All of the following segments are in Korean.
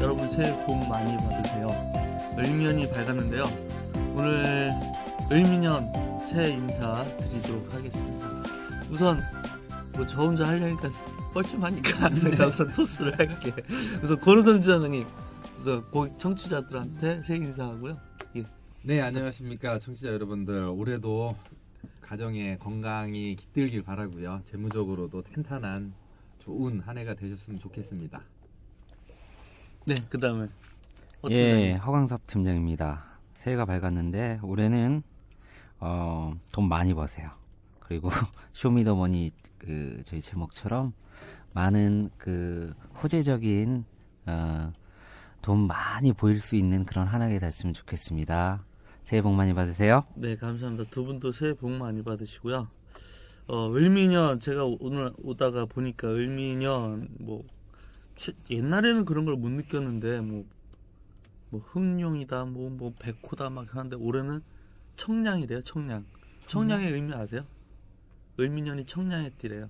여러분 새해 복 많이 받으세요. 을면이 밝았는데요. 오늘 을미년 새해 인사 드리도록 하겠습니다. 우선 뭐 저 혼자 하려니까 뻘쭘하니까 내가 우선 토스를 할게. 그래서 권우선 주장님, 고 청취자들한테 새해 인사하고요. 예. 네, 안녕하십니까. 청취자 여러분들. 올해도 가정에 건강이 깃들길 바라고요. 재무적으로도 탄탄한 좋은 한 해가 되셨으면 좋겠습니다. 네, 그 다음에. 예, 허광섭 팀장입니다. 새해가 밝았는데 올해는 어, 돈 많이 버세요. 그리고 쇼미더머니 그 저희 제목처럼 많은 그 호재적인 어, 돈 많이 보일 수 있는 그런 한 해가 됐으면 좋겠습니다. 새해 복 많이 받으세요. 네, 감사합니다. 두 분도 새해 복 많이 받으시고요. 어, 을미년, 제가 오늘 오다가 보니까 을미년, 뭐, 최- 옛날에는 그런 걸 못 느꼈는데, 뭐, 뭐, 흑룡이다, 뭐, 뭐, 백호다, 막 하는데, 올해는 청량이래요, 청량. 청량의 의미 아세요? 을미년이 청량의 띠래요.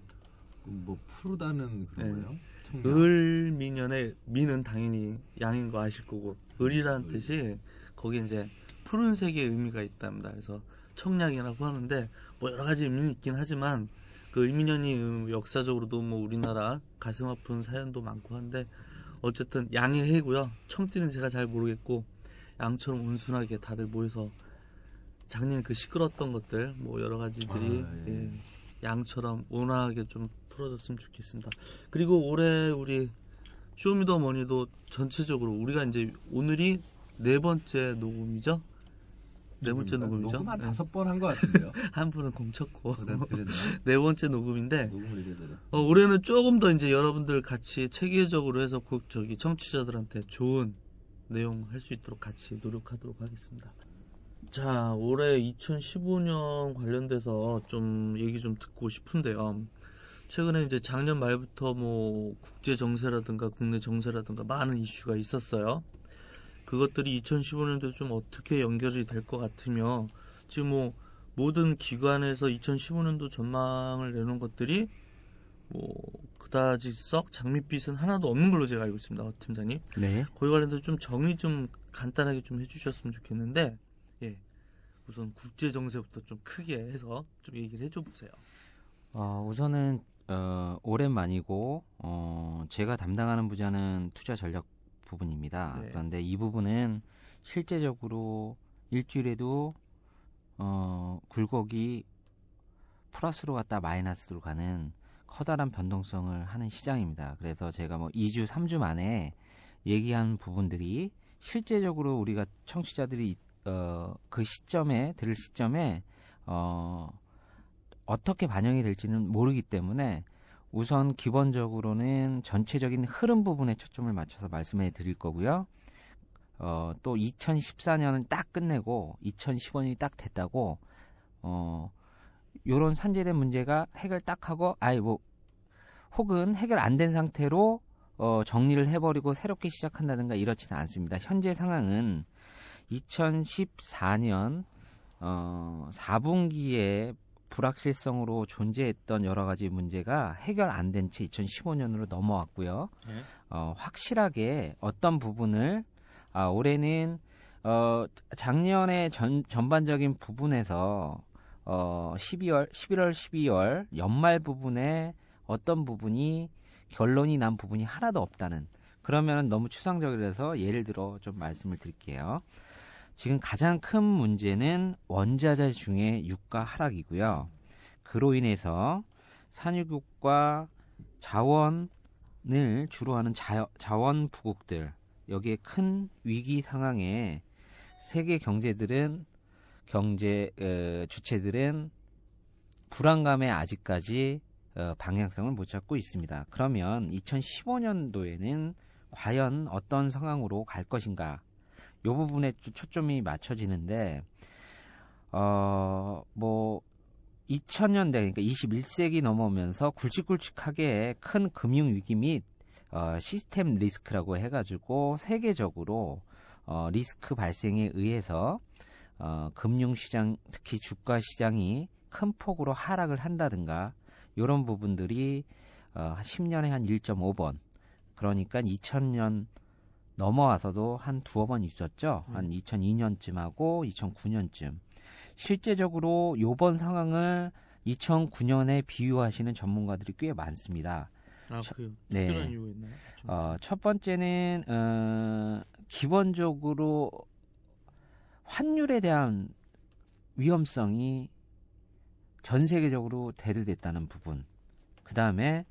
뭐 푸르다는 그런 네. 거예요? 청량. 을미년의 미는 당연히 양인 거 아실 거고 을이라는 뜻이 거기 이제 푸른색의 의미가 있답니다. 그래서 청량이라고 하는데 뭐 여러 가지 의미는 있긴 하지만 그 음, 역사적으로도 뭐 우리나라 가슴 아픈 사연도 많고 한데 어쨌든 양의 해고요. 청띠는 제가 잘 모르겠고 양처럼 온순하게 다들 모여서 작년 그 시끄러웠던 것들 뭐 여러 가지들이 아, 예. 예, 양처럼 온화하게 좀 풀어졌으면 좋겠습니다. 그리고 올해 우리 쇼미더머니도 전체적으로 우리가 이제 오늘이 네 번째 녹음이죠. 네 번째 녹음이죠. 녹음 한 네. 다섯 번한 것 같은데요. 한 분은 공쳤고? 네 번째 녹음인데. 어, 올해는 조금 더 이제 여러분들 같이 체계적으로 해서 꼭 저기 청취자들한테 좋은 내용 할 수 있도록 같이 노력하도록 하겠습니다. 자, 올해 2015년 관련돼서 좀 얘기 좀 듣고 싶은데요. 최근에 이제 작년 말부터 뭐 국제 정세라든가 국내 정세라든가 많은 이슈가 있었어요. 그것들이 2015년도에 좀 어떻게 연결이 될 것 같으며 지금 뭐 모든 기관에서 2015년도 전망을 내놓은 것들이 뭐 그다지 썩 장밋빛은 하나도 없는 걸로 제가 알고 있습니다, 어, 팀장님. 네. 거기 관련해서 좀 정리 좀 간단하게 좀 해주셨으면 좋겠는데, 예. 우선 국제 정세부터 좀 크게 해서 좀 얘기를 해줘 보세요. 어, 우선은 어, 오랜만이고 어, 제가 담당하는 부자는 투자 전략 부분입니다. 네. 그런데 이 부분은 실제적으로 일주일에도 어, 굴곡이 플러스로 갔다 마이너스로 가는 커다란 변동성을 하는 시장입니다. 그래서 제가 뭐 2주, 3주 만에 얘기한 부분들이 실제적으로 우리가 청취자들이 어, 그 시점에 들을 시점에 어, 어떻게 반영이 될지는 모르기 때문에 우선 기본적으로는 전체적인 흐름 부분에 초점을 맞춰서 말씀해 드릴 거고요. 어, 또 2014년은 딱 끝내고 2015년이 딱 됐다고 어, 요런 산재된 문제가 해결 딱 하고 아이 뭐 혹은 해결 안 된 상태로 어, 정리를 해버리고 새롭게 시작한다든가 이렇지는 않습니다. 현재 상황은 2014년 어, 4분기에 불확실성으로 존재했던 여러 가지 문제가 해결 안 된 채 2015년으로 넘어왔고요. 네. 어, 확실하게 어떤 부분을 아, 올해는 어, 작년에 전, 전반적인 부분에서 어, 12월, 11월, 12월 연말 부분에 어떤 부분이 결론이 난 부분이 하나도 없다는 그러면 너무 추상적이라서 예를 들어 좀 말씀을 드릴게요. 지금 가장 큰 문제는 원자재 중에 유가 하락이고요. 그로 인해서 산유국과 자원을 주로 하는 자, 자원 부국들 여기에 큰 위기 상황에 세계 경제들은 경제 어, 주체들은 불안감에 아직까지 어, 방향성을 못 잡고 있습니다. 그러면 2015년도에는 과연 어떤 상황으로 갈 것인가? 요 부분에 좀 초점이 맞춰지는데 어뭐 2000년대 그러니까 21세기 넘어오면서 굵직굵직하게 큰 금융 위기 및 어, 시스템 리스크라고 해가지고 세계적으로 어, 리스크 발생에 의해서 어, 금융시장 특히 주가 시장이 큰 폭으로 하락을 한다든가 이런 부분들이 어, 10년에 한 1.5번 그러니까 2000년 넘어와서도 한 두어 번 있었죠. 한 2002년쯤하고 2009년쯤. 실제적으로 요번 상황을 2009년에 비유하시는 전문가들이 꽤 많습니다. 아, 저- 그래요. 네. 특별한 이유가 있나요? 좀. 어, 첫 번째는 어, 기본적으로 환율에 대한 위험성이 전 세계적으로 대두됐다는 부분. 그 다음에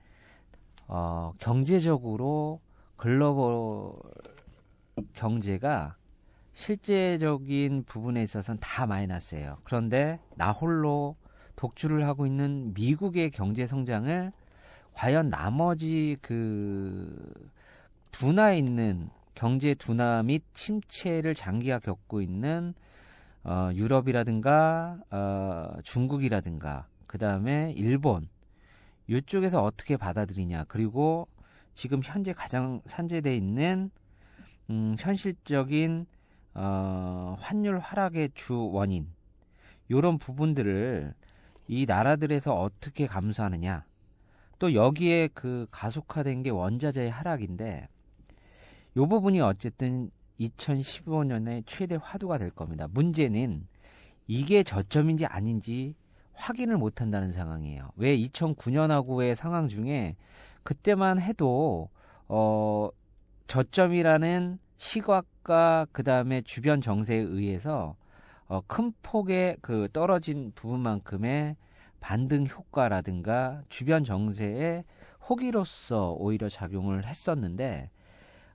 어, 경제적으로 글로벌 경제가 실제적인 부분에 있어서는 다 마이너스예요. 그런데 나 홀로 독주를 하고 있는 미국의 경제 성장을 과연 나머지 그 둔화에 있는 경제 둔화 및 침체를 장기화 겪고 있는 어, 유럽이라든가 어, 중국이라든가 그 다음에 일본 이쪽에서 어떻게 받아들이냐 그리고 지금 현재 가장 산재돼 있는 음, 현실적인 어, 환율 하락의 주 원인 이런 부분들을 이 나라들에서 어떻게 감수하느냐 또 여기에 그 가속화된 게 원자재의 하락인데 이 부분이 어쨌든 2015년에 최대 화두가 될 겁니다. 문제는 이게 저점인지 아닌지 확인을 못 한다는 상황이에요. 왜 2009년하고의 상황 중에 그때만 해도 어 저점이라는 시각과 그 다음에 주변 정세에 의해서 어, 큰 폭의 그 떨어진 부분만큼의 반등 효과라든가 주변 정세에 호기로서 오히려 작용을 했었는데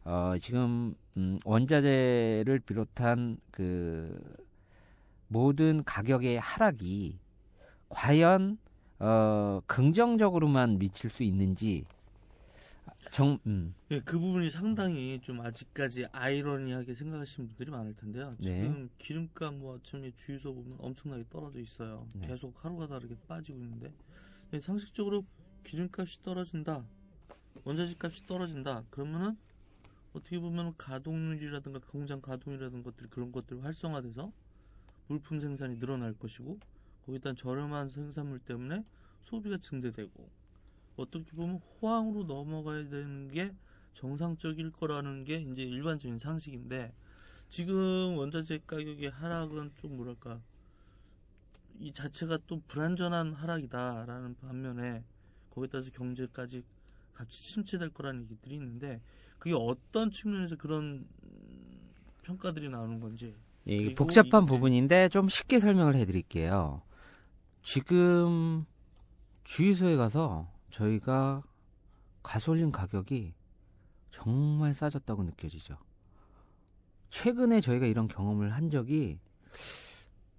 어, 지금 음, 원자재를 비롯한 그 모든 가격의 하락이 과연 어, 긍정적으로만 미칠 수 있는지 정 음, 예, 그 부분이 상당히 좀 아직까지 아이러니하게 생각하시는 분들이 많을 텐데요. 네. 지금 기름값 뭐 아침에 주유소 보면 엄청나게 떨어져 있어요. 네. 계속 하루가 다르게 빠지고 있는데 예, 상식적으로 기름값이 떨어진다, 원자재 값이 떨어진다. 그러면은 어떻게 보면 가동률이라든가 공장 가동이라든가 것들 그런 것들이 활성화돼서 물품 생산이 늘어날 것이고 거기다 저렴한 생산물 때문에 소비가 증대되고 어떻게 보면 호황으로 넘어가야 되는 게 정상적일 거라는 게 이제 일반적인 상식인데 지금 원자재 가격의 하락은 좀 뭐랄까 이 자체가 또 불안전한 하락이다라는 반면에 거기에 따라서 경제까지 같이 침체될 거라는 얘기들이 있는데 그게 어떤 측면에서 그런 음, 평가들이 나오는 건지 예, 복잡한 부분인데 좀 쉽게 설명을 해드릴게요. 지금 주유소에 가서 저희가 가솔린 가격이 정말 싸졌다고 느껴지죠. 최근에 저희가 이런 경험을 한 적이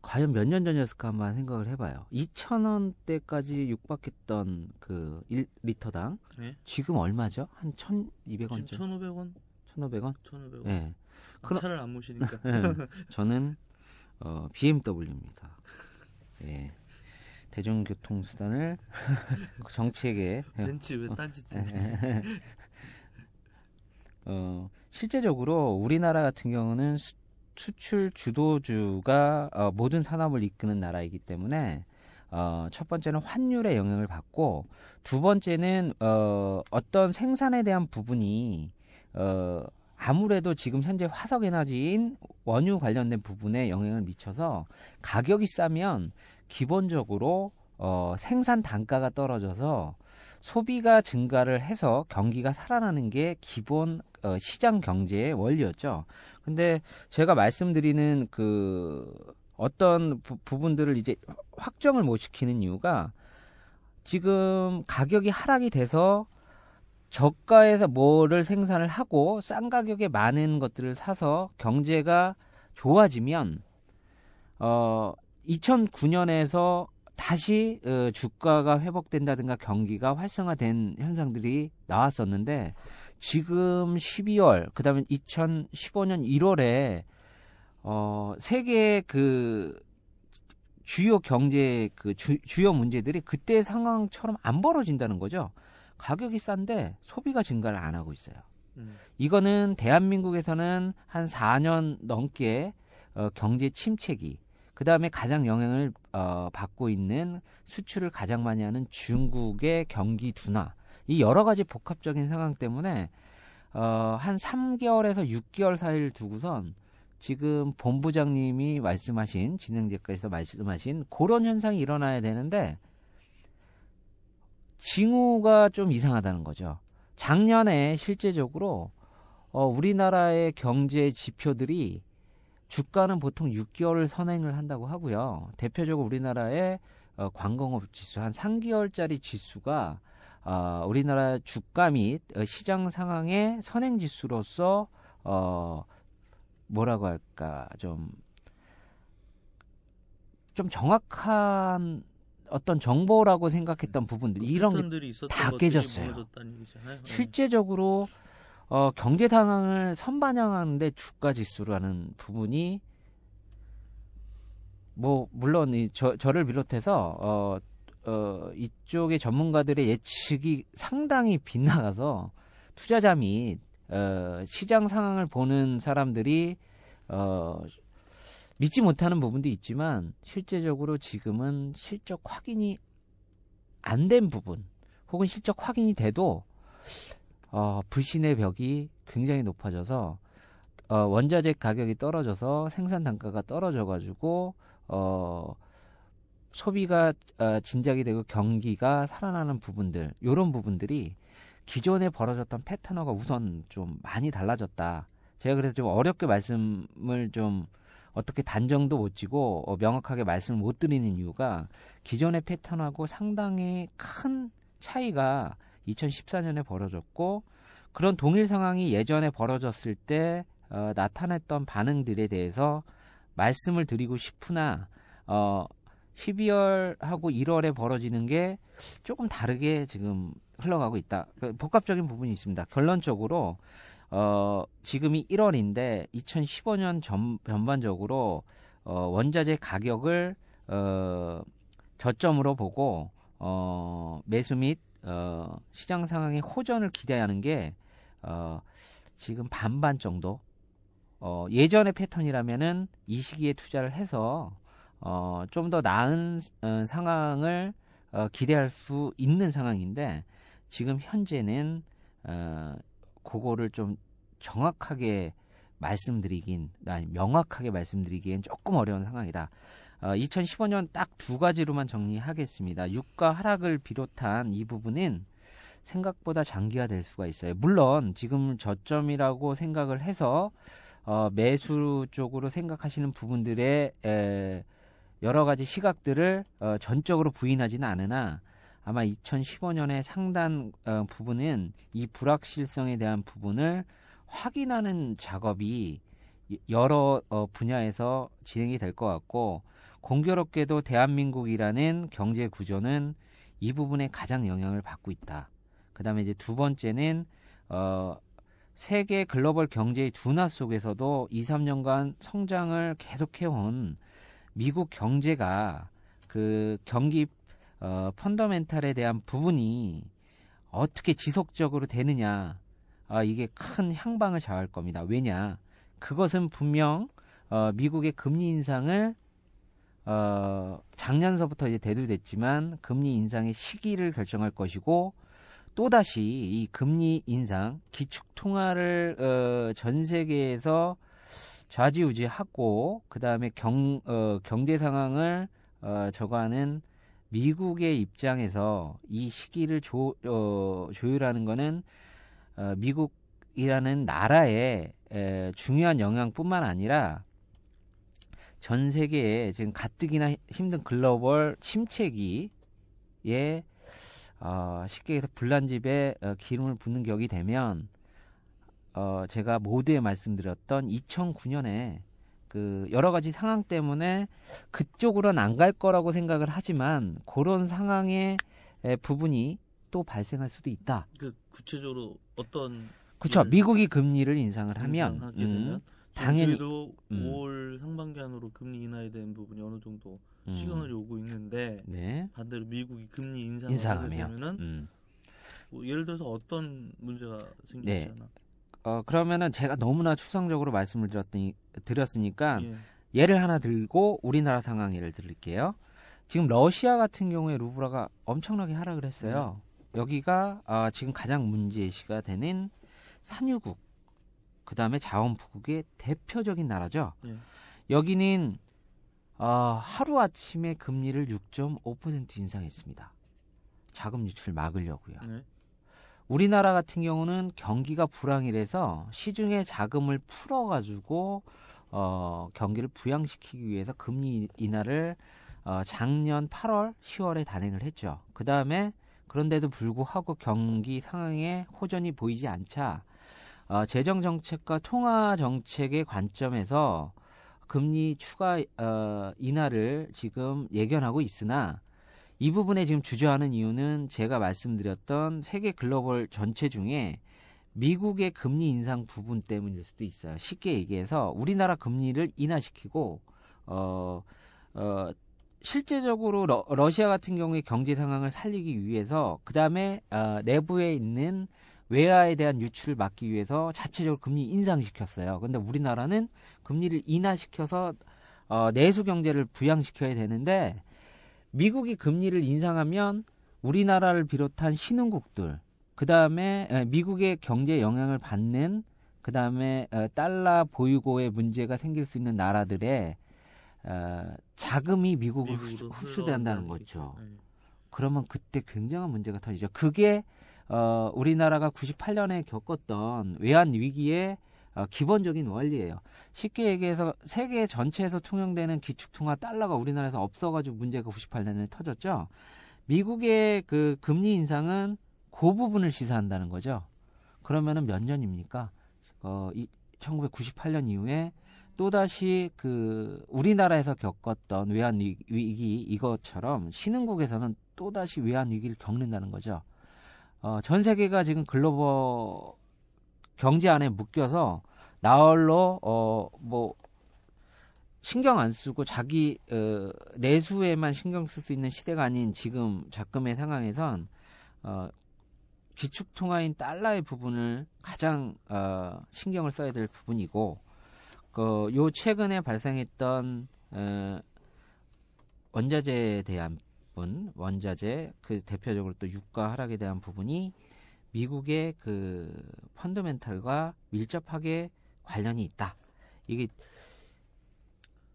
과연 몇 년 전이었을까 한번 생각을 해봐요. 2,000원대까지 육박했던 그 1리터당 네. 지금 얼마죠? 한 1,200원, 지금 1,500원, 1,500원? 1,500원 예. 아, 그럼- 차를 안 모시니까 예. 저는 어, BMW입니다. 예. 대중교통 수단을 정책에 벤츠 왜 딴짓 예. 어, 실제적으로 우리나라 같은 경우는 수, 수출 주도주가 어, 모든 산업을 이끄는 나라이기 때문에 어, 첫 번째는 환율의 영향을 받고 두 번째는 어, 어떤 생산에 대한 부분이 어, 아무래도 지금 현재 화석 에너지인 원유 관련된 부분에 영향을 미쳐서 가격이 싸면 기본적으로 어, 생산 단가가 떨어져서 소비가 증가를 해서 경기가 살아나는 게 기본 어, 시장 경제의 원리였죠. 근데 제가 말씀드리는 그 어떤 부, 부분들을 이제 확정을 못 시키는 이유가 지금 가격이 하락이 돼서 저가에서 뭐를 생산을 하고 싼 가격에 많은 것들을 사서 경제가 좋아지면 어 2009년에서 다시 어, 주가가 회복된다든가 경기가 활성화된 현상들이 나왔었는데 지금 12월 그다음에 2015년 1월에 어, 세계 그 주요 경제 그 주, 주요 문제들이 그때 상황처럼 안 벌어진다는 거죠. 가격이 싼데 소비가 증가를 안 하고 있어요. 음. 이거는 대한민국에서는 한 4년 넘게 어, 경제 침체기, 그 다음에 가장 영향을 어, 받고 있는 수출을 가장 많이 하는 중국의 경기 둔화, 이 여러 가지 복합적인 상황 때문에 어, 한 3개월에서 6개월 사이를 두고선 지금 본부장님이 말씀하신 진행자께서 말씀하신 그런 현상이 일어나야 되는데 징후가 좀 이상하다는 거죠. 작년에 실제적으로 어, 우리나라의 경제 지표들이 주가는 보통 6개월을 선행을 한다고 하고요. 대표적으로 우리나라의 어, 관광업 지수 한 3개월짜리 지수가 어, 우리나라 주가 및 어, 시장 상황의 선행 지수로서 어, 뭐라고 할까 좀좀 정확한 어떤 정보라고 생각했던 부분들 이런 게 다 깨졌어요. 네. 실제적으로 어, 경제 상황을 선반영하는데 주가 지수라는 부분이 뭐 물론 이 저, 저를 비롯해서 어, 어, 이쪽의 전문가들의 예측이 상당히 빗나가서 투자자 및 어, 시장 상황을 보는 사람들이 어, 믿지 못하는 부분도 있지만 실제적으로 지금은 실적 확인이 안 된 부분 혹은 실적 확인이 돼도 어, 불신의 벽이 굉장히 높아져서 어, 원자재 가격이 떨어져서 생산 단가가 떨어져가지고 어, 소비가 어, 진작이 되고 경기가 살아나는 부분들 이런 부분들이 기존에 벌어졌던 패턴하고 우선 좀 많이 달라졌다. 제가 그래서 좀 어렵게 말씀을 좀 어떻게 단정도 못 지고 어, 명확하게 말씀을 못 드리는 이유가 기존의 패턴하고 상당히 큰 차이가 2014년에 벌어졌고 그런 동일 상황이 예전에 벌어졌을 때 어, 나타냈던 반응들에 대해서 말씀을 드리고 싶으나 어, 12월하고 1월에 벌어지는 게 조금 다르게 지금 흘러가고 있다. 그 복합적인 부분이 있습니다. 결론적으로 어, 지금이 1월인데 2015년 전, 전반적으로 어, 원자재 가격을 어, 저점으로 보고 어, 매수 및 어, 시장 상황의 호전을 기대하는 게 어, 지금 반반 정도. 어, 예전의 패턴이라면은 이 시기에 투자를 해서 어, 좀 더 나은 어, 상황을 어, 기대할 수 있는 상황인데 지금 현재는 어, 그거를 좀 정확하게 말씀드리긴 아니 명확하게 말씀드리기엔 조금 어려운 상황이다. 어, 2015년 딱 두 가지로만 정리하겠습니다. 유가 하락을 비롯한 이 부분은 생각보다 장기화될 수가 있어요. 물론 지금 저점이라고 생각을 해서 어, 매수 쪽으로 생각하시는 부분들의 에, 여러 가지 시각들을 어, 전적으로 부인하지는 않으나 아마 2015년의 상당 어, 부분은 이 불확실성에 대한 부분을 확인하는 작업이 여러 어, 분야에서 진행이 될 것 같고 공교롭게도 대한민국이라는 경제 구조는 이 부분에 가장 영향을 받고 있다. 그 다음에 이제 두 번째는 어, 세계 글로벌 경제의 둔화 속에서도 2, 3년간 성장을 계속해온 미국 경제가 그 경기 어, 펀더멘탈에 대한 부분이 어떻게 지속적으로 되느냐 아, 이게 큰 향방을 좌할 겁니다. 왜냐 그것은 분명 어, 미국의 금리 인상을 어, 작년서부터 이제 대두됐지만 금리 인상의 시기를 결정할 것이고 또다시 이 금리 인상 기축 통화를 어, 전 세계에서 좌지우지하고 그 다음에 경 어, 경제 상황을 어, 저거하는 미국의 입장에서 이 시기를 조, 어, 조율하는 것은 어, 미국이라는 나라의 에, 중요한 영향뿐만 아니라 전 세계에 지금 가뜩이나 힘든 글로벌 침체기에 어, 쉽게 해서 불난집에 어, 기름을 붓는 격이 되면 어, 제가 모두에 말씀드렸던 2009년에 그 여러 가지 상황 때문에 그쪽으로는 안 갈 거라고 생각을 하지만 그런 상황의 에, 부분이 또 발생할 수도 있다. 그 구체적으로 어떤 그렇죠. 음. 미국이 금리를 인상을 하면 음, 당연히 당연히 도 음. 올 상반기 안으로 금리 인하에 대한 부분이 어느 정도 음. 시그널이 오고 있는데 네. 반대로 미국이 금리 인상을 하게 인상하면. 되면은 음. 뭐 예를 들어서 어떤 문제가 생기지 네. 어, 그러면은 제가 너무나 추상적으로 말씀을 드렸더니, 드렸으니까 예. 예를 하나 들고 우리나라 상황 예를 들을게요. 지금 러시아 같은 경우에 루브라가 엄청나게 하락을 했어요. 여기가 아, 지금 가장 문제시가 되는 산유국, 그 다음에 자원부국의 대표적인 나라죠. 예. 여기는 어, 하루 아침에 금리를 6.5% 인상했습니다. 자금 유출 막으려고요. 네. 우리나라 같은 경우는 경기가 불황이라서 시중에 자금을 풀어가지고 어, 경기를 부양시키기 위해서 금리 인하를 어, 작년 8월, 10월에 단행을 했죠. 그 다음에 그런데도 불구하고 경기 상황에 호전이 보이지 않자 어, 재정 정책과 통화 정책의 관점에서 금리 추가 어, 인하를 지금 예견하고 있으나 이 부분에 지금 주저하는 이유는 제가 말씀드렸던 세계 글로벌 전체 중에 미국의 금리 인상 부분 때문일 수도 있어요. 쉽게 얘기해서 우리나라 금리를 인하시키고 어, 어, 실제적으로 러, 시아 같은 경우에 경제 상황을 살리기 위해서 그 다음에 어, 내부에 있는 외화에 대한 유출을 막기 위해서 자체적으로 금리 인상시켰어요. 근데 우리나라는 금리를 인하시켜서 어, 내수 경제를 부양시켜야 되는데 미국이 금리를 인상하면 우리나라를 비롯한 신흥국들, 그 다음에 미국의 경제 영향을 받는, 그 다음에 달러 보유고의 문제가 생길 수 있는 나라들의 어, 자금이 미국으로 흡수, 된다는 흘러간다는 거죠. 예. 그러면 그때 굉장한 문제가 터지죠. 그게 어, 우리나라가 98년에 겪었던 외환 위기의 어, 기본적인 원리예요. 쉽게 얘기해서 세계 전체에서 통용되는 기축통화 달러가 우리나라에서 없어가지고 문제가 98년에 터졌죠. 미국의 그 금리 인상은 그 부분을 시사한다는 거죠. 그러면은 몇 년입니까? 어, 이, 1998년 이후에 또다시 그 우리나라에서 겪었던 외환 위- 위기 이것처럼 신흥국에서는 또다시 외환 위기를 겪는다는 거죠. 어, 전 세계가 지금 글로벌 경제 안에 묶여서 나홀로 어, 뭐 신경 안 쓰고 자기 어, 내수에만 신경 쓸 수 있는 시대가 아닌 지금 작금의 상황에선 어, 기축 통화인 달러의 부분을 가장 어, 신경을 써야 될 부분이고 그, 요 최근에 발생했던 어, 원자재에 대한 부분, 원자재 그 대표적으로 또 유가 하락에 대한 부분이 미국의 그 펀더멘탈과 밀접하게 관련이 있다. 이게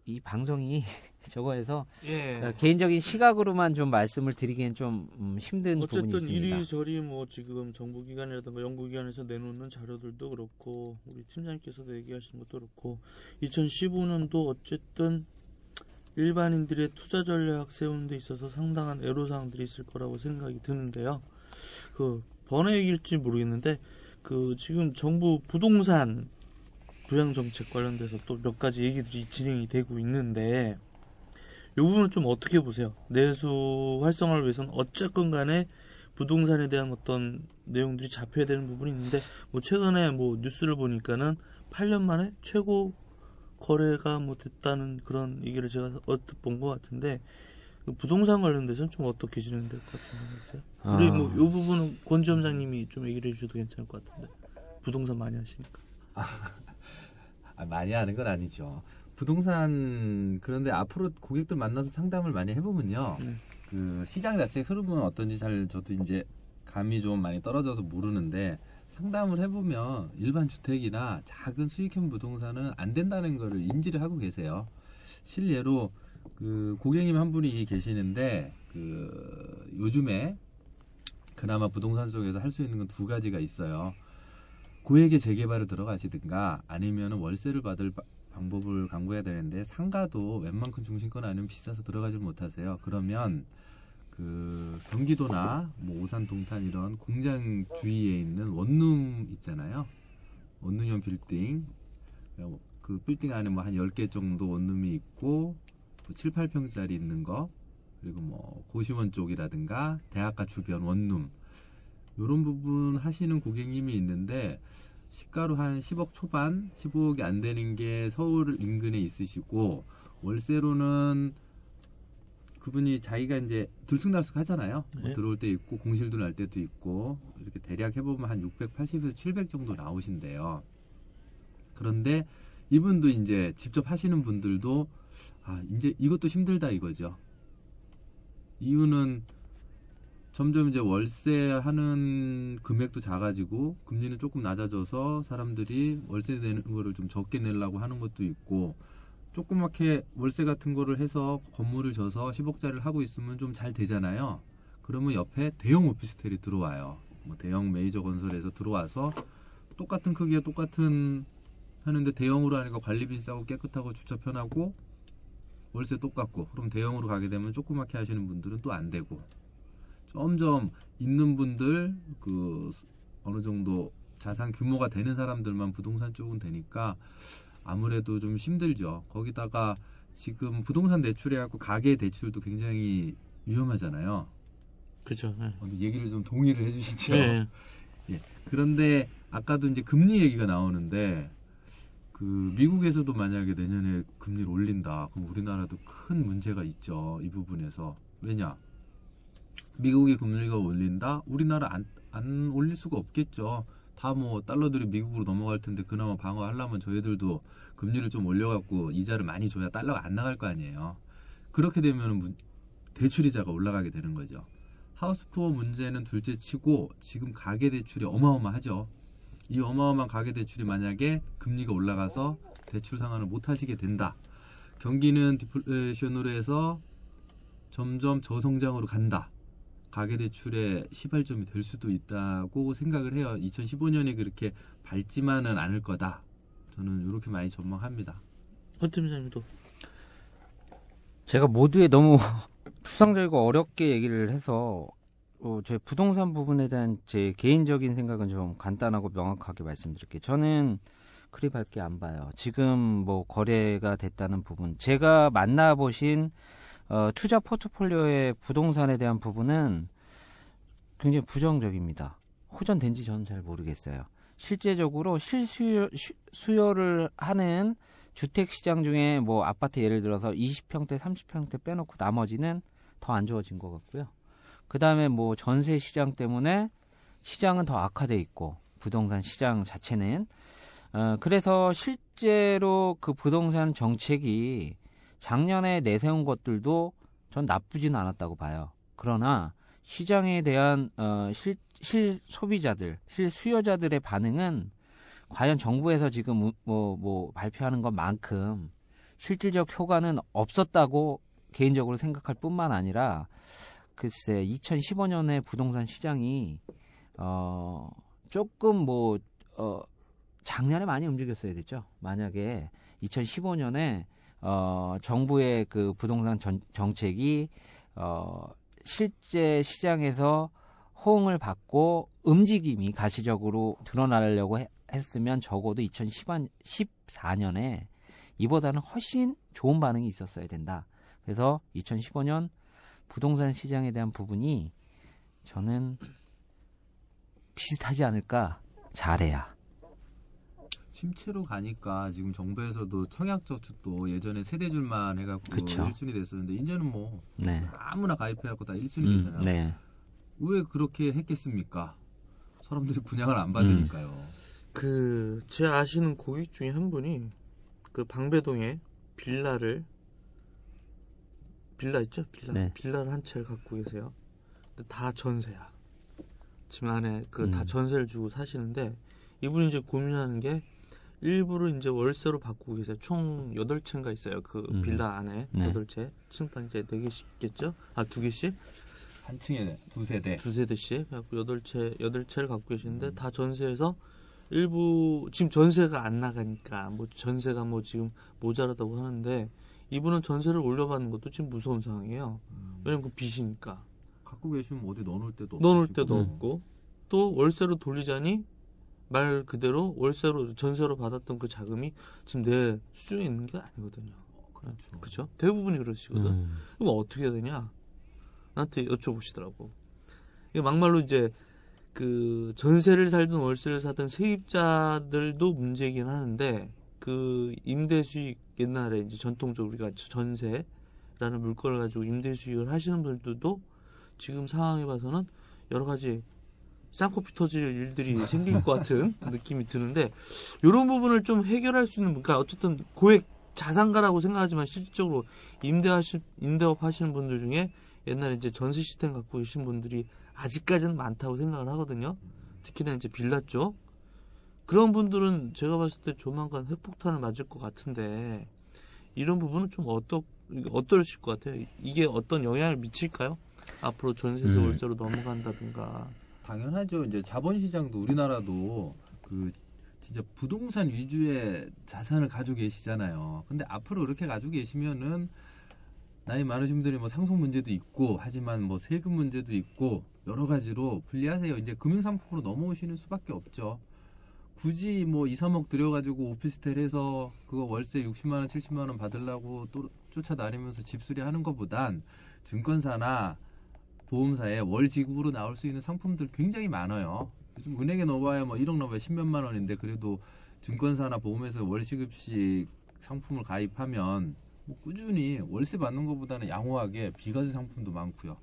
이 방송이 저거에서 예. 어, 개인적인 시각으로만 좀 말씀을 드리기엔 좀 음, 힘든 부분이 어쨌든 있습니다. 이리저리 뭐 지금 정부기관이라든가 연구기관에서 내놓는 자료들도 그렇고 우리 팀장님께서도 얘기하신 것도 그렇고 2015년도 어쨌든 일반인들의 투자 전략 세우는 데 있어서 상당한 애로사항들이 있을 거라고 생각이 드는데요. 그 번외일지 모르겠는데 그 지금 정부 부동산 부양 정책 관련돼서 또 몇 가지 얘기들이 진행이 되고 있는데 이 부분은 좀 어떻게 보세요? 내수 활성화를 위해서는 어쨌건 간에 부동산에 대한 어떤 내용들이 잡혀야 되는 부분이 있는데 뭐 최근에 뭐 뉴스를 보니까는 8년 만에 최고 거래가 뭐 됐다는 그런 얘기를 제가 언뜻 본 것 같은데 그 부동산 관련돼서는 좀 어떻게 진행될 것 같은지 우리 아. 뭐이 부분은 권 지점장님이 좀 얘기를 해주셔도 괜찮을 것 같은데 부동산 많이 하시니까 아, 많이 하는 건 아니죠. 부동산 그런데 앞으로 고객들 만나서 상담을 많이 해보면요. 네. 그 시장 자체 흐름은 어떤지 잘 저도 이제 감이 좀 많이 떨어져서 모르는데 상담을 해보면 일반 주택이나 작은 수익형 부동산은 안 된다는 거를 인지를 하고 계세요. 실례로 그 고객님 한 분이 계시는데 그 요즘에 그나마 부동산 쪽에서 할 수 있는 건 두 가지가 있어요. 고액의 재개발을 들어가시든가 아니면 월세를 받을 바- 방법을 강구해야 되는데 상가도 웬만큼 중심권 아니면 비싸서 들어가지 못하세요. 그러면 그 경기도나 뭐 오산 동탄 이런 공장 주위에 있는 원룸 있잖아요. 원룸형 빌딩. 그 빌딩 안에 뭐 한 10개 정도 원룸이 있고 뭐 7, 8평짜리 있는 거. 그리고 뭐 고시원 쪽이라든가 대학가 주변 원룸. 이런 부분 하시는 고객님이 있는데 시가로 한 10억 초반, 15억이 안 되는 게 서울 인근에 있으시고 월세로는 그분이 자기가 이제 들쑥날쑥 하잖아요. 뭐 네. 들어올 때 있고 공실도 날 때도 있고 이렇게 대략 해보면 한 680에서 700 정도 나오신대요. 그런데 이분도 이제 직접 하시는 분들도 아 이제 이것도 힘들다 이거죠. 이유는 점점 이제 월세 하는 금액도 작아지고 금리는 조금 낮아져서 사람들이 월세 내는 거를 좀 적게 내려고 하는 것도 있고 조그맣게 월세 같은 거를 해서 건물을 져서 10억짜리를 하고 있으면 좀 잘 되잖아요. 그러면 옆에 대형 오피스텔이 들어와요. 뭐 대형 메이저 건설에서 들어와서 똑같은 크기에 똑같은 하는데 대형으로 하니까 관리비 싸고 깨끗하고 주차 편하고 월세 똑같고 그럼 대형으로 가게 되면 조그맣게 하시는 분들은 또 안 되고 점점 있는 분들 그 어느 정도 자산 규모가 되는 사람들만 부동산 쪽은 되니까 아무래도 좀 힘들죠. 거기다가 지금 부동산 대출해갖고 가계 대출도 굉장히 위험하잖아요. 그죠. 네. 어, 얘기를 좀 동의를 해주시죠. 네. 그런데 아까도 이제 금리 얘기가 나오는데 그 미국에서도 만약에 내년에 금리를 올린다. 그럼 우리나라도 큰 문제가 있죠. 이 부분에서. 왜냐? 미국이 금리가 올린다? 우리나라 안, 안 올릴 수가 없겠죠. 다 뭐 달러들이 미국으로 넘어갈 텐데 그나마 방어하려면 저희들도 금리를 좀 올려갖고 이자를 많이 줘야 달러가 안 나갈 거 아니에요. 그렇게 되면 대출이자가 올라가게 되는 거죠. 하우스푸어 문제는 둘째 치고 지금 가계 대출이 어마어마하죠. 이 어마어마한 가계 대출이 만약에 금리가 올라가서 대출 상환을 못 하시게 된다. 경기는 디플레이션으로 해서 점점 저성장으로 간다. 가계 대출의 시발점이 될 수도 있다고 생각을 해요. 2015년이 그렇게 밝지만은 않을 거다. 저는 이렇게 많이 전망합니다. 허 팀장님도 제가 모두에 너무 추상적이고 어렵게 얘기를 해서 어, 제 부동산 부분에 대한 제 개인적인 생각은 좀 간단하고 명확하게 말씀드릴게요. 저는 그리 밝게 안 봐요. 지금 뭐 거래가 됐다는 부분, 제가 만나보신 어, 투자 포트폴리오의 부동산에 대한 부분은 굉장히 부정적입니다. 호전된지 저는 잘 모르겠어요. 실제적으로 실수요 수- 수요를 하는 주택 시장 중에 뭐 아파트 예를 들어서 20평대, 30평대 빼놓고 나머지는 더 안 좋아진 것 같고요. 그 다음에 뭐 전세 시장 때문에 시장은 더 악화돼 있고 부동산 시장 자체는 어, 그래서 실제로 그 부동산 정책이 작년에 내세운 것들도 전 나쁘진 않았다고 봐요. 그러나 시장에 대한 어, 실, 실 소비자들, 실 수요자들의 반응은 과연 정부에서 지금 뭐, 뭐 발표하는 것만큼 실질적 효과는 없었다고 개인적으로 생각할 뿐만 아니라 글쎄 2015년에 부동산 시장이 어 조금 뭐 어 작년에 많이 움직였어야 됐죠. 만약에 2015년에 어 정부의 그 부동산 전, 정책이 어 실제 시장에서 호응을 받고 움직임이 가시적으로 드러나려고 해- 했으면 적어도 2014년에 이보다는 훨씬 좋은 반응이 있었어야 된다. 그래서 2015년 부동산 시장에 대한 부분이 저는 비슷하지 않을까 잘해야. 침체로 가니까 지금 정부에서도 청약저축도 예전에 세대줄만 해갖고 그쵸. 1순위 됐었는데 이제는 뭐 네. 아무나 가입해갖고 다 1순위 음, 되잖아요. 네. 왜 그렇게 했겠습니까? 사람들이 분양을 안 받으니까요. 음. 그제 아시는 고객 중에 한 분이 그 방배동에 빌라를 빌라 있죠? 빌라. 네. 빌라를 한 채를 갖고 계세요. 근데 다 전세야. 지금 안에 그다 음. 전세를 주고 사시는데 이분이 이제 고민하는 게 일부를 이제 월세로 바꾸고 계세요. 총 8채인가 있어요. 그 음. 빌라 안에 네. 8채. 층당 이제 4개씩 있겠죠? 아, 2개씩? 한 층에 두 세대. 두 세 대씩 갖고 여덟 채 여덟 채를 갖고 계시는데 다 전세에서 일부 지금 전세가 안 나가니까 뭐 전세가 뭐 지금 모자라다고 하는데 이분은 전세를 올려받는 것도 지금 무서운 상황이에요. 왜냐면 그 빚이니까 갖고 계시면 어디 넣어놓을 때도 넣어놓을. 데도 음. 없고 또 월세로 돌리자니 말 그대로 월세로 전세로 받았던 그 자금이 지금 내 수중에 있는 게 아니거든요. 그렇죠. 그렇죠? 대부분이 그러시거든. 음. 그럼 어떻게 해야 되냐? 나한테 여쭤보시더라고. 이게 막말로 이제 그 전세를 살든 월세를 사든 세입자들도 문제이긴 하는데 그 임대 수익 옛날에 이제 전통적으로 우리가 전세라는 물건을 가지고 임대 수익을 하시는 분들도 지금 상황에 봐서는 여러 가지 쌍코피 터질 일들이 생길 것 같은 느낌이 드는데 이런 부분을 좀 해결할 수 있는 그러니까 어쨌든 고액 자산가라고 생각하지만 실질적으로 임대하시 임대업 하시는 분들 중에 옛날에 이제 전세 시스템 갖고 계신 분들이 아직까지는 많다고 생각을 하거든요. 특히나 이제 빌라 쪽 그런 분들은 제가 봤을 때 조만간 핵폭탄을 맞을 것 같은데 이런 부분은 좀 어떠 어떠실 것 같아요? 이게 어떤 영향을 미칠까요? 앞으로 전세에서 음. 월세로 넘어간다든가 당연하죠. 이제 자본시장도 우리나라도 그 진짜 부동산 위주의 자산을 가지고 계시잖아요. 근데 앞으로 그렇게 가지고 계시면은 나이 많으신 분들이 뭐 상속 문제도 있고 하지만 뭐 세금 문제도 있고 여러 가지로 불리하세요. 이제 금융상품으로 넘어오시는 수밖에 없죠. 굳이 뭐 2, 3억 들여가지고 오피스텔 해서 그거 월세 60만 원, 70만 원 받으려고 또 쫓아다니면서 집수리 하는 것보단 증권사나 보험사에 월 지급으로 나올 수 있는 상품들 굉장히 많아요. 요즘 은행에 넣어봐야 뭐 1억 넣어봐야 10몇만 원인데 그래도 증권사나 보험에서 월 시급식 상품을 가입하면 뭐 꾸준히 월세 받는 것보다는 양호하게 비과세 상품도 많고요.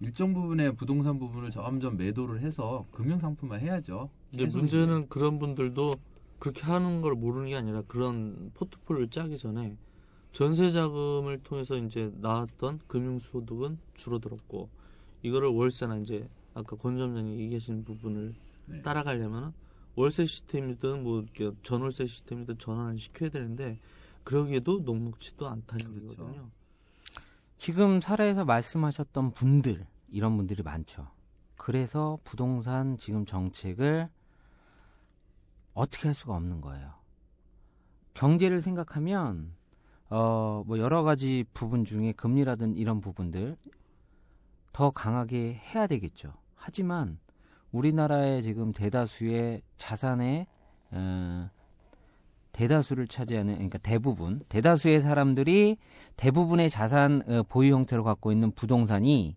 일정 부분의 부동산 부분을 점점 매도를 해서 금융 상품화 해야죠. 근데 문제는 그런 분들도 그렇게 하는 걸 모르는 게 아니라 그런 포트폴리오를 짜기 전에 전세 자금을 통해서 이제 나왔던 금융 소득은 줄어들었고 이거를 월세나 이제 아까 권 점장이 얘기하신 부분을 네. 따라가려면 월세 시스템이든 뭐 전월세 시스템이든 전환을 시켜야 되는데 그러기에도 녹록치도 않다는 그렇죠. 거거든요. 지금 사례에서 말씀하셨던 분들 이런 분들이 많죠. 그래서 부동산 지금 정책을 어떻게 할 수가 없는 거예요. 경제를 생각하면 어 뭐 여러 가지 부분 중에 금리라든 이런 부분들 더 강하게 해야 되겠죠. 하지만 우리나라의 지금 대다수의 자산의 어, 대다수를 차지하는 그러니까 대부분 대다수의 사람들이 대부분의 자산 어, 보유 형태로 갖고 있는 부동산이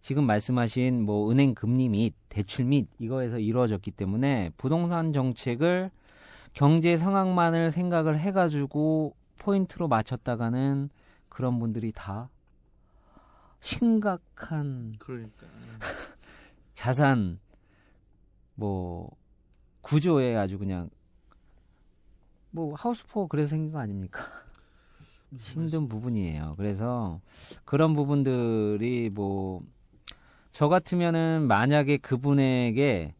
지금 말씀하신 뭐 은행 금리 및 대출 및 이거에서 이루어졌기 때문에 부동산 정책을 경제 상황만을 생각을 해가지고 포인트로 맞췄다가는 그런 분들이 다 심각한 그러니까 자산 뭐 구조에 아주 그냥 뭐 하우스포 그래서 생긴 거 아닙니까? 힘든 부분이에요. 그래서 그런 부분들이 뭐 저 같으면은 만약에 그분에게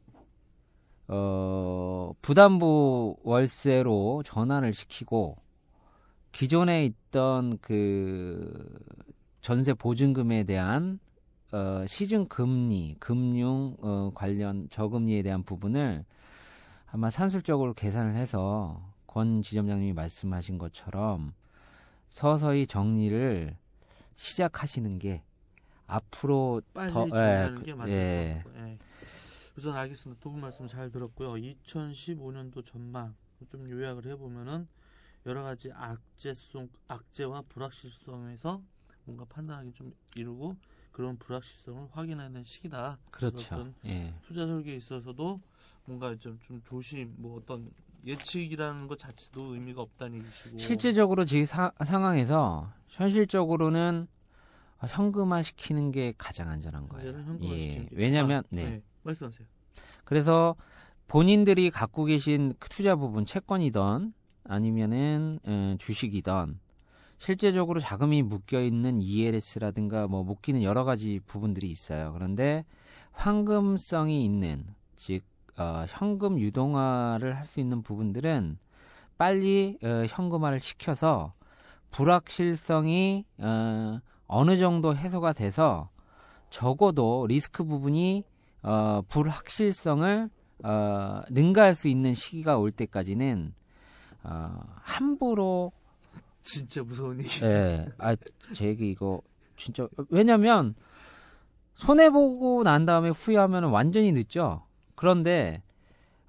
어 부담부 월세로 전환을 시키고 기존에 있던 그 전세 보증금에 대한 어, 시중 금리, 금융 어, 관련 저금리에 대한 부분을 아마 산술적으로 계산을 해서 권 지점장님이 말씀하신 것처럼 서서히 정리를 시작하시는 게 앞으로 빨리 더- 정리하는 예, 게 맞을 예. 것 같고. 예. 우선 알겠습니다. 두 분 말씀 잘 들었고요. 2015년도 전망 좀 요약을 해보면은 여러 가지 악재성, 악재와 불확실성에서 뭔가 판단하기 좀 이르고 그런 불확실성을 확인하는 시기다. 그렇죠. 예. 투자 설계에 있어서도 뭔가 좀, 좀 조심, 뭐 어떤 예측이라는 것 자체도 의미가 없다는 얘기시고. 실제적으로 지금 사- 상황에서 현실적으로는 현금화 시키는 게 가장 안전한 거예요. 예. 왜냐하면 아, 네. 말씀하세요. 그래서 본인들이 갖고 계신 그 투자 부분 채권이던 아니면은 어, 주식이던 실제적으로 자금이 묶여 있는 ELS라든가 뭐 묶이는 여러 가지 부분들이 있어요. 그런데 황금성이 있는 즉 어, 현금 유동화를 할 수 있는 부분들은 빨리 어, 현금화를 시켜서 불확실성이 어, 어느 정도 해소가 돼서 적어도 리스크 부분이 어, 불확실성을 어, 능가할 수 있는 시기가 올 때까지는 어, 함부로 진짜 무서운 얘기. 예, 아, 제 얘기 이거 진짜 왜냐면 손해 보고 난 다음에 후회하면 완전히 늦죠. 그런데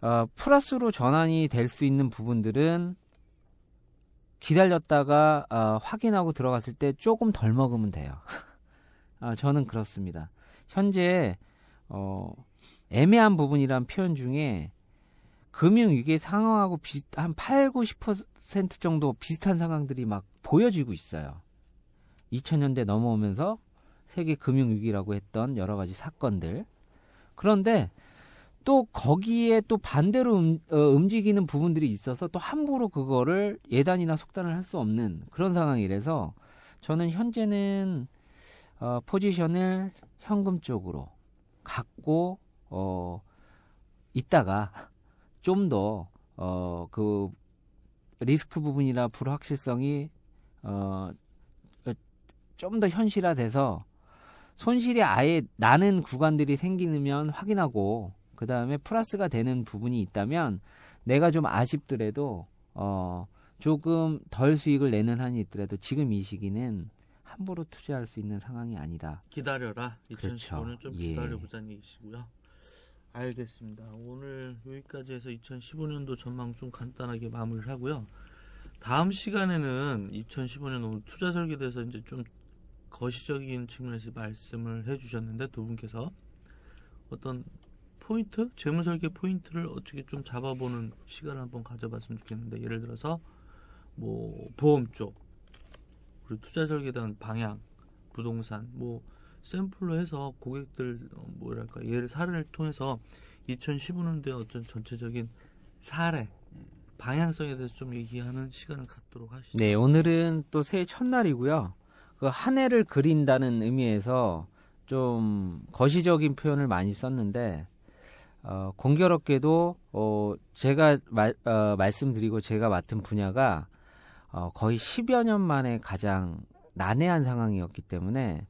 어, 플러스로 전환이 될 수 있는 부분들은 기다렸다가 어, 확인하고 들어갔을 때 조금 덜 먹으면 돼요. 아, 저는 그렇습니다. 현재 어, 애매한 부분이란 표현 중에 금융위기에 상황하고 비슷, 한 8, 90% 정도 비슷한 상황들이 막 보여지고 있어요. 2000년대 넘어오면서 세계 금융 위기라고 했던 여러 가지 사건들. 그런데 또 거기에 또 반대로 음, 어, 움직이는 부분들이 있어서 또 함부로 그거를 예단이나 속단을 할 수 없는 그런 상황이라서 저는 현재는 어, 포지션을 현금 쪽으로 갖고 어, 있다가 좀 더 어, 그 리스크 부분이나 불확실성이 어, 좀 더 현실화돼서 손실이 아예 나는 구간들이 생기면 확인하고 그 다음에 플러스가 되는 부분이 있다면 내가 좀 아쉽더라도 어, 조금 덜 수익을 내는 한이 있더라도 지금 이 시기는 함부로 투자할 수 있는 상황이 아니다. 기다려라. 그렇죠. 2015년 좀 예. 기다려보자는 얘기시고요. 알겠습니다. 오늘 여기까지 해서 2015년도 전망 좀 간단하게 마무리를 하고요. 다음 시간에는 2015년 오늘 투자 설계에 대해서 이제 좀 거시적인 측면에서 말씀을 해주셨는데 두 분께서 어떤 포인트, 재무 설계 포인트를 어떻게 좀 잡아보는 시간을 한번 가져봤으면 좋겠는데 예를 들어서 뭐 보험 쪽 그리고 투자 설계에 대한 방향, 부동산 뭐 샘플로 해서 고객들 어, 뭐랄까 예를 사례를 통해서 2015년도에 어떤 전체적인 사례 방향성에 대해서 좀 얘기하는 시간을 갖도록 하시죠. 네, 오늘은 또 새해 첫날이고요. 그 한 해를 그린다는 의미에서 좀 거시적인 표현을 많이 썼는데 어, 공교롭게도 어, 제가 말, 어, 말씀드리고 제가 맡은 분야가 어, 거의 10여 년 만에 가장 난해한 상황이었기 때문에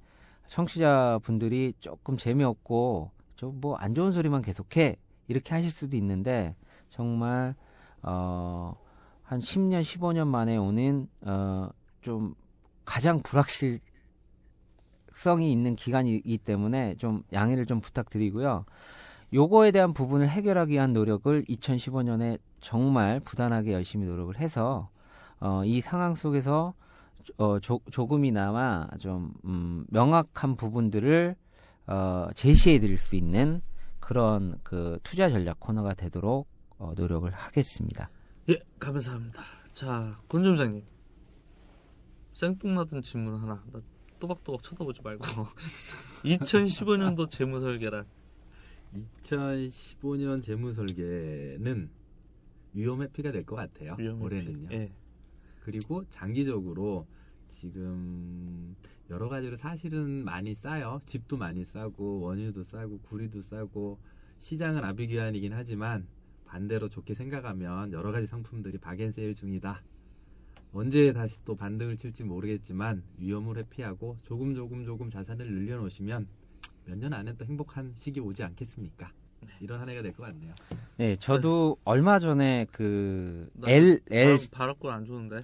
청취자분들이 조금 재미없고 좀 뭐 안 좋은 소리만 계속해 이렇게 하실 수도 있는데 정말 어, 한 10년, 15년 만에 오는 어, 좀 가장 불확실성이 있는 기간이기 때문에 좀 양해를 좀 부탁드리고요. 요거에 대한 부분을 해결하기 위한 노력을 2015년에 정말 부단하게 열심히 노력을 해서 어, 이 상황 속에서 어, 조, 조금이나마 좀 음, 명확한 부분들을 어, 제시해 드릴 수 있는 그런 그 투자 전략 코너가 되도록 어, 노력을 하겠습니다. 예, 감사합니다. 자, 권 점장님. 생뚱맞은 질문 하나. 나 또박또박 쳐다보지 말고. 2015년도 재무 설계란. 2015년 재무 설계는 위험 회피가 될 것 같아요. 위험 회피. 올해는요. 예. 그리고 장기적으로 지금 여러 가지로 사실은 많이 싸요. 집도 많이 싸고 원유도 싸고 구리도 싸고 시장은 아비규환이긴 하지만 반대로 좋게 생각하면 여러 가지 상품들이 박앤세일 중이다. 언제 다시 또 반등을 칠지 모르겠지만 위험을 회피하고 조금 조금 조금 자산을 늘려놓으시면 몇 년 안에 또 행복한 시기 오지 않겠습니까? 이런 한 해가 될 것 같네요. 네, 저도 얼마 전에 그나 L L 발악권 안 좋은데.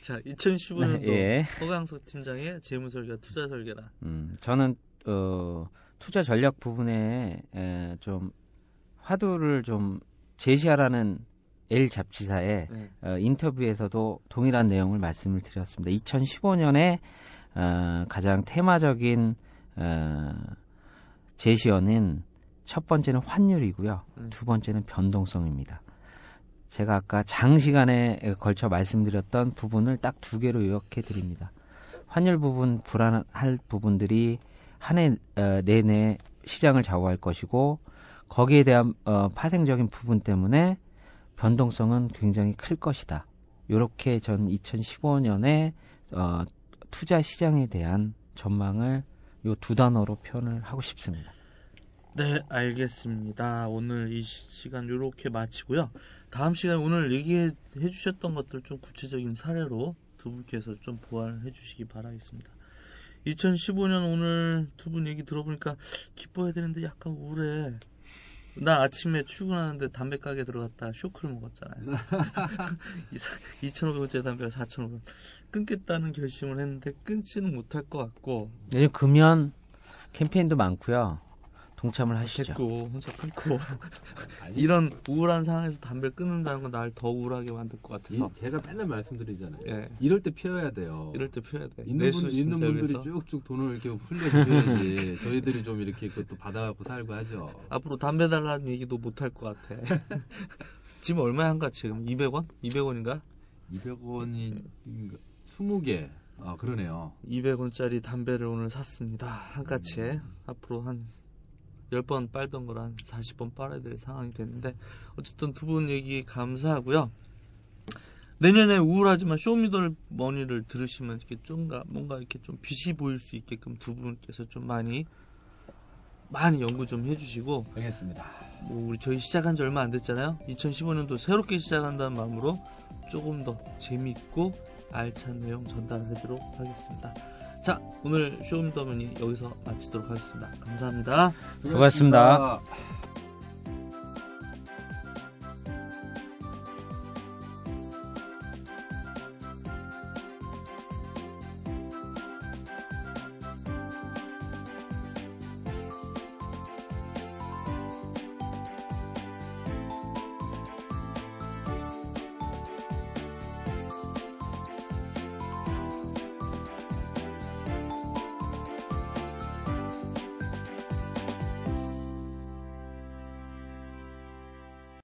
자, 2015년도 예. 허강석 팀장의 재무 설계, 투자 설계란. 음, 저는 어, 투자 전략 부분에 에, 좀 화두를 좀 제시하라는 L 잡지사의 네. 어, 인터뷰에서도 동일한 내용을 말씀을 드렸습니다. 2015년에 어, 가장 테마적인 어, 제시어는 첫 번째는 환율이고요. 네. 두 번째는 변동성입니다. 제가 아까 장시간에 걸쳐 말씀드렸던 부분을 딱 두 개로 요약해 드립니다. 환율 부분 불안할 부분들이 한 해 내내 시장을 좌우할 것이고 거기에 대한 어, 파생적인 부분 때문에 변동성은 굉장히 클 것이다. 이렇게 전 2015년에 어, 투자 시장에 대한 전망을 요 두 단어로 표현을 하고 싶습니다. 네, 알겠습니다. 오늘 이 시- 시간 이렇게 마치고요. 다음 시간에 오늘 얘기해 주셨던 것들 좀 구체적인 사례로 두 분께서 좀 보완해 주시기 바라겠습니다. 2015년 오늘 두 분 얘기 들어보니까 기뻐야 되는데 약간 우울해. 나 아침에 출근하는데 담배 가게 들어갔다 쇼크를 먹었잖아요. 2,500원짜리 담배가 4,500원. 끊겠다는 결심을 했는데 끊지는 못할 것 같고 요즘 금연 캠페인도 많고요. 동참을 하시죠. 됐고 혼자 끊고 이런 우울한 상황에서 담배를 끊는다는 건 날 더 우울하게 만들 것 같아서 이- 제가 맨날 말씀드리잖아요. 예 이럴 때 피워야 돼요. 이럴 때 피워야 돼. 있는, 분, 있는 분들이. 쭉쭉 돈을 이렇게 흘려주셔야지 저희들이 좀 이렇게 그것도 받아갖고 살고 하죠. 앞으로 담배 달라는 얘기도 못 할 것 같아. 지금 얼마에 한가 지금 200원? 200원인가? 200원이 20개. 아 그러네요. 200원짜리 담배를 오늘 샀습니다. 한 가치에 앞으로 한 10번 빨던 걸 한 40번 빨아야 될 상황이 됐는데 어쨌든 두 분 얘기 감사하고요. 내년에 우울하지만 쇼미더머니를 들으시면 이렇게 좀 뭔가 이렇게 좀 빛이 보일 수 있게끔 두 분께서 좀 많이 많이 연구 좀 해주시고 알겠습니다. 뭐 우리 저희 시작한 지 얼마 안 됐잖아요. 2015년도 새롭게 시작한다는 마음으로 조금 더 재밌고 알찬 내용 전달하도록 하겠습니다. 자, 오늘 쇼미더머니 여기서 마치도록 하겠습니다. 감사합니다. 수고하셨습니다. 수고하셨습니다.